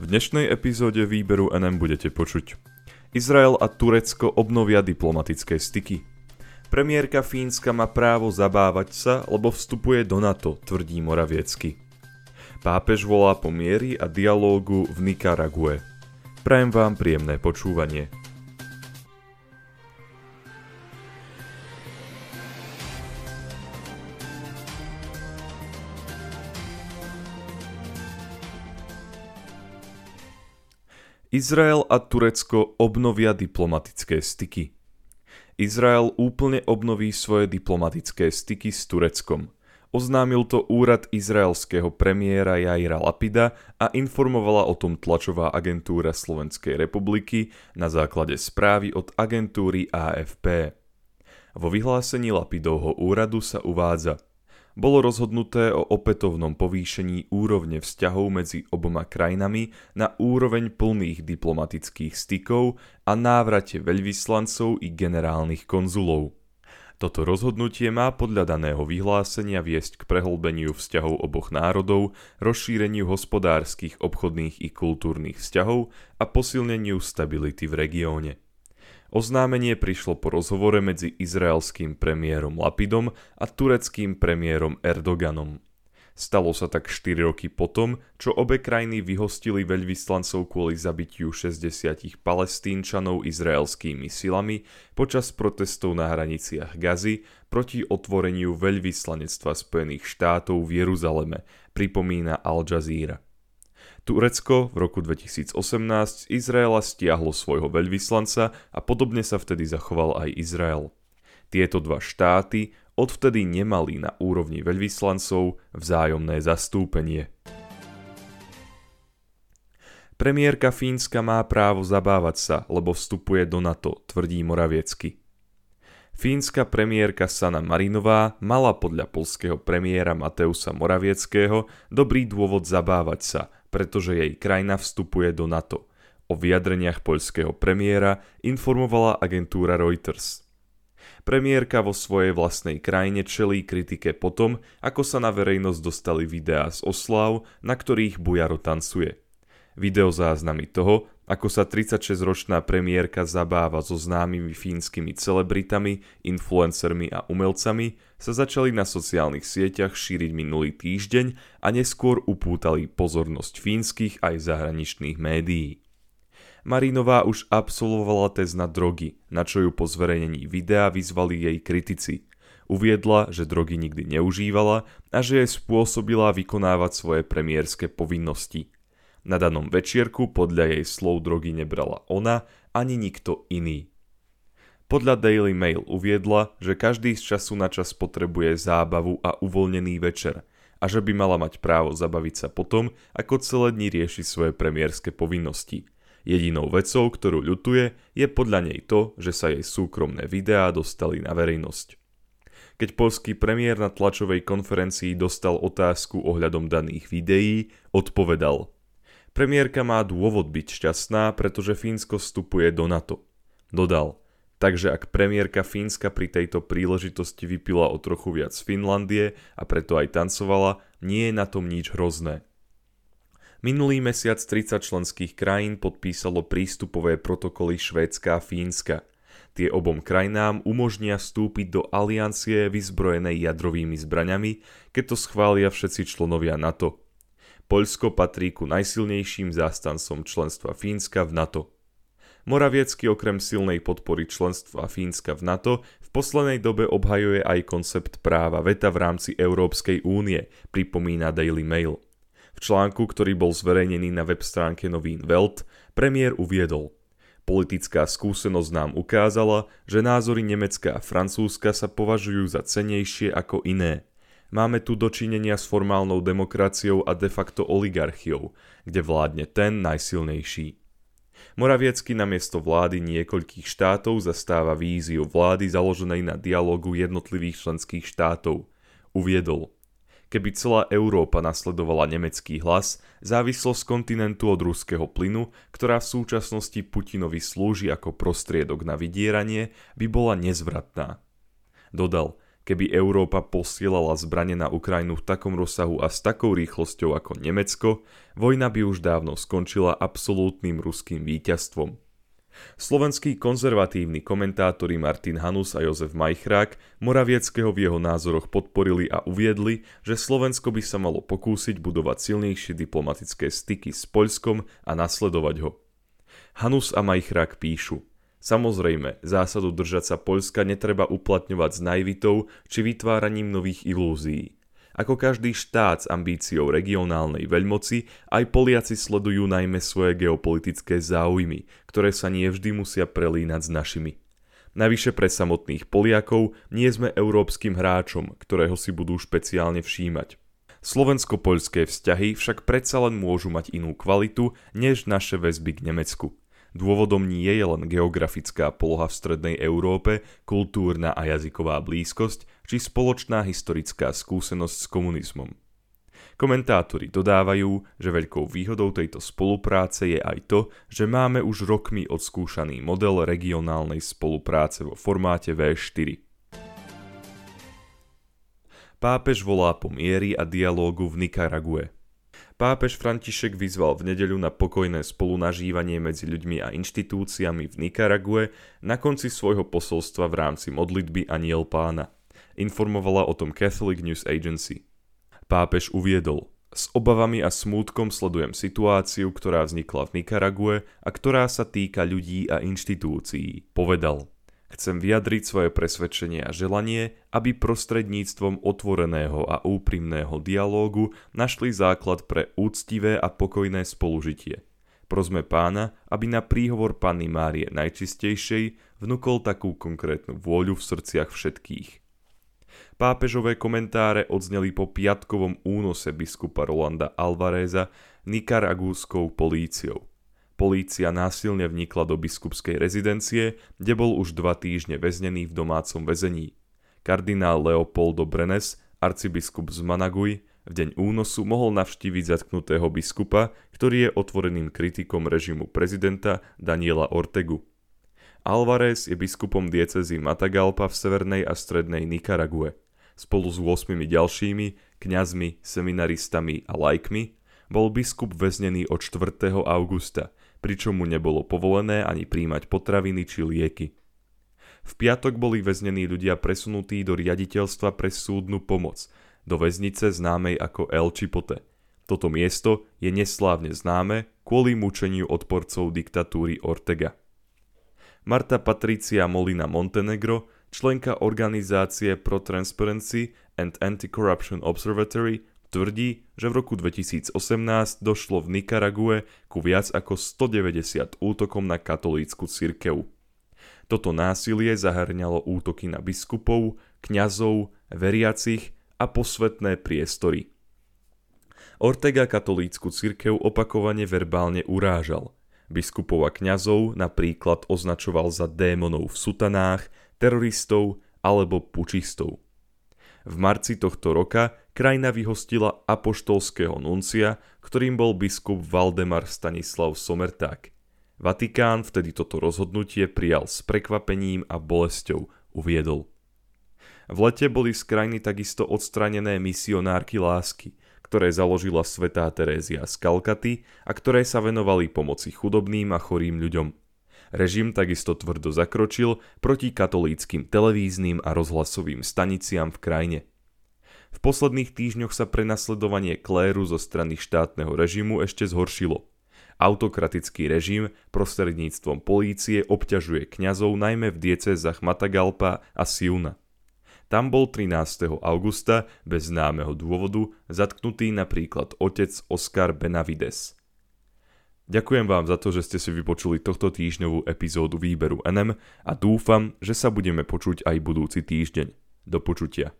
V dnešnej epizóde výberu NM budete počuť. Izrael a Turecko obnovia diplomatické styky. Premiérka Fínska má právo zabávať sa, lebo vstupuje do NATO, tvrdí Moraviecky. Pápež volá po miery a dialógu v Nikarague. Prajem vám príjemné počúvanie. Izrael a Turecko obnovia diplomatické styky. Izrael úplne obnoví svoje diplomatické styky s Tureckom. Oznámil to úrad izraelského premiéra Jaira Lapida a informovala o tom tlačová agentúra Slovenskej republiky na základe správy od agentúry AFP. Vo vyhlásení Lapidovho úradu sa uvádza – bolo rozhodnuté o opätovnom povýšení úrovne vzťahov medzi oboma krajinami na úroveň plných diplomatických stykov a návrate veľvyslancov i generálnych konzulov. Toto rozhodnutie má podľa daného vyhlásenia viesť k prehlbeniu vzťahov oboch národov, rozšíreniu hospodárskych, obchodných i kultúrnych vzťahov a posilneniu stability v regióne. Oznámenie prišlo po rozhovore medzi izraelským premiérom Lapidom a tureckým premiérom Erdoganom. Stalo sa tak 4 roky potom, čo obe krajiny vyhostili veľvyslancov kvôli zabitiu 60 palestínčanov izraelskými silami počas protestov na hraniciach Gazy proti otvoreniu veľvyslanectva Spojených štátov v Jeruzaleme, pripomína Al Jazeera. Turecko v roku 2018 z Izraela stiahlo svojho veľvyslanca a podobne sa vtedy zachoval aj Izrael. Tieto dva štáty odvtedy nemali na úrovni veľvyslancov vzájomné zastúpenie. Premiérka Fínska má právo zabávať sa, lebo vstupuje do NATO, tvrdí Moraviecky. Fínska premiérka Sana Marinová mala podľa polského premiéra Mateusa Moravieckého dobrý dôvod zabávať sa – pretože jej krajina vstupuje do NATO. O vyjadreniach poľského premiéra informovala agentúra Reuters. Premiérka vo svojej vlastnej krajine čelí kritike potom, ako sa na verejnosť dostali videá z oslav, na ktorých Bujaro tancuje. Videozáznamy toho, ako sa 36-ročná premiérka zabáva so známymi fínskymi celebritami, influencermi a umelcami, sa začali na sociálnych sieťach šíriť minulý týždeň a neskôr upútali pozornosť fínskych aj zahraničných médií. Marinová už absolvovala test na drogy, na čo ju po zverejnení videa vyzvali jej kritici. Uviedla, že drogy nikdy neužívala a že jej spôsobila vykonávať svoje premiérske povinnosti – na danom večierku podľa jej slov drogy nebrala ona ani nikto iný. Podľa Daily Mail uviedla, že každý z času na čas potrebuje zábavu a uvoľnený večer a že by mala mať právo zabaviť sa potom, ako celé dni rieši svoje premiérske povinnosti. Jedinou vecou, ktorú ľutuje, je podľa nej to, že sa jej súkromné videá dostali na verejnosť. Keď polský premiér na tlačovej konferencii dostal otázku ohľadom daných videí, odpovedal – Premiérka má dôvod byť šťastná, pretože Fínsko vstupuje do NATO. Dodal, takže ak premiérka Fínska pri tejto príležitosti vypila o trochu viac Finlandie a preto aj tancovala, nie je na tom nič hrozné. Minulý mesiac 30 členských krajín podpísalo prístupové protokoly Švédska a Fínska. Tie obom krajinám umožnia vstúpiť do aliancie vyzbrojenej jadrovými zbraňami, keď to schvália všetci členovia NATO – Poľsko patrí ku najsilnejším zástancom členstva Fínska v NATO. Moraviecky okrem silnej podpory členstva Fínska v NATO v poslednej dobe obhajuje aj koncept práva veta v rámci Európskej únie, pripomína Daily Mail. V článku, ktorý bol zverejnený na web stránke novín Welt, premiér uviedol Politická skúsenosť nám ukázala, že názory Nemecka a Francúzska sa považujú za cenejšie ako iné – Máme tu dočinenia s formálnou demokraciou a de facto oligarchiou, kde vládne ten najsilnejší. Moraviecky namiesto vlády niekoľkých štátov zastáva víziu vlády založenej na dialogu jednotlivých členských štátov. Uviedol, keby celá Európa nasledovala nemecký hlas, závislosť kontinentu od ruského plynu, ktorá v súčasnosti Putinovi slúži ako prostriedok na vydieranie, by bola nezvratná. Dodal, Keby Európa posielala zbranie na Ukrajinu v takom rozsahu a s takou rýchlosťou ako Nemecko, vojna by už dávno skončila absolútnym ruským víťazstvom. Slovenskí konzervatívni komentátori Martin Hanus a Jozef Majchrák Moravieckého v jeho názoroch podporili a uviedli, že Slovensko by sa malo pokúsiť budovať silnejšie diplomatické styky s Poľskom a nasledovať ho. Hanus a Majchrák píšu Samozrejme, zásadu držať sa Poľska netreba uplatňovať s najvitou či vytváraním nových ilúzií. Ako každý štát s ambíciou regionálnej veľmoci, aj Poliaci sledujú najmä svoje geopolitické záujmy, ktoré sa nie vždy musia prelínať s našimi. Navyše pre samotných Poliakov nie sme európskym hráčom, ktorého si budú špeciálne všímať. Slovensko-poľské vzťahy však predsa len môžu mať inú kvalitu než naše väzby k Nemecku. Dôvodom nie je len geografická poloha v strednej Európe, kultúrna a jazyková blízkosť či spoločná historická skúsenosť s komunizmom. Komentátori dodávajú, že veľkou výhodou tejto spolupráce je aj to, že máme už rokmi odskúšaný model regionálnej spolupráce vo formáte V4. Pápež volá po miery a dialógu v Nikarague. Pápež František vyzval v nedeľu na pokojné spolunažívanie medzi ľuďmi a inštitúciami v Nikarague na konci svojho posolstva v rámci modlitby Aniel pána. Informovala o tom Catholic News Agency. Pápež uviedol, s obavami a smútkom sledujem situáciu, ktorá vznikla v Nikarague a ktorá sa týka ľudí a inštitúcií, povedal. Chcem vyjadriť svoje presvedčenie a želanie, aby prostredníctvom otvoreného a úprimného dialógu našli základ pre úctivé a pokojné spolužitie. Prosme pána, aby na príhovor Panny Márie najčistejšej vnúkol takú konkrétnu vôľu v srdciach všetkých. Pápežové komentáre odzneli po piatkovom únose biskupa Rolanda Alvareza nikaragúskou políciou. Polícia násilne vnikla do biskupskej rezidencie, kde bol už dva týždne väznený v domácom väzení. Kardinál Leopoldo Brenes, arcibiskup z Managuj, v deň únosu mohol navštíviť zatknutého biskupa, ktorý je otvoreným kritikom režimu prezidenta Daniela Ortegu. Alvarez je biskupom diecezy Matagalpa v severnej a strednej Nikarague. Spolu s 8 ďalšími, kňazmi, seminaristami a lajkmi, bol biskup väznený od 4. augusta – pričom mu nebolo povolené ani príjmať potraviny či lieky. V piatok boli väznení ľudia presunutí do riaditeľstva pre súdnu pomoc, do väznice známej ako El Chipote. Toto miesto je neslávne známe kvôli mučeniu odporcov diktatúry Ortega. Marta Patricia Molina Montenegro, členka organizácie Pro Transparency and Anti-Corruption Observatory, Tvrdí, že v roku 2018 došlo v Nikarague ku viac ako 190 útokom na katolícku cirkev. Toto násilie zahrňalo útoky na biskupov, kňazov, veriacich a posvetné priestory. Ortega katolícku cirkev opakovane verbálne urážal. Biskupov a kňazov napríklad označoval za démonov v sutanách, teroristov alebo pučistov. V marci tohto roka krajina vyhostila apoštolského nuncia, ktorým bol biskup Valdemar Stanislav Somerták. Vatikán vtedy toto rozhodnutie prijal s prekvapením a bolesťou, uviedol. V lete boli z krajiny takisto odstranené misionárky lásky, ktoré založila svetá Terézia z Kalkaty a ktoré sa venovali pomoci chudobným a chorým ľuďom. Režim takisto tvrdo zakročil proti katolíckým televíznym a rozhlasovým staniciam v krajine. V posledných týždňoch sa prenasledovanie kléru zo strany štátneho režimu ešte zhoršilo. Autokratický režim prostredníctvom polície obťažuje kňazov najmä v diecezach Matagalpa a Siuna. Tam bol 13. augusta bez známeho dôvodu zatknutý napríklad otec Oscar Benavides – Ďakujem vám za to, že ste si vypočuli tohto týždňovú epizódu výberu NM a dúfam, že sa budeme počuť aj budúci týždeň. Do počutia.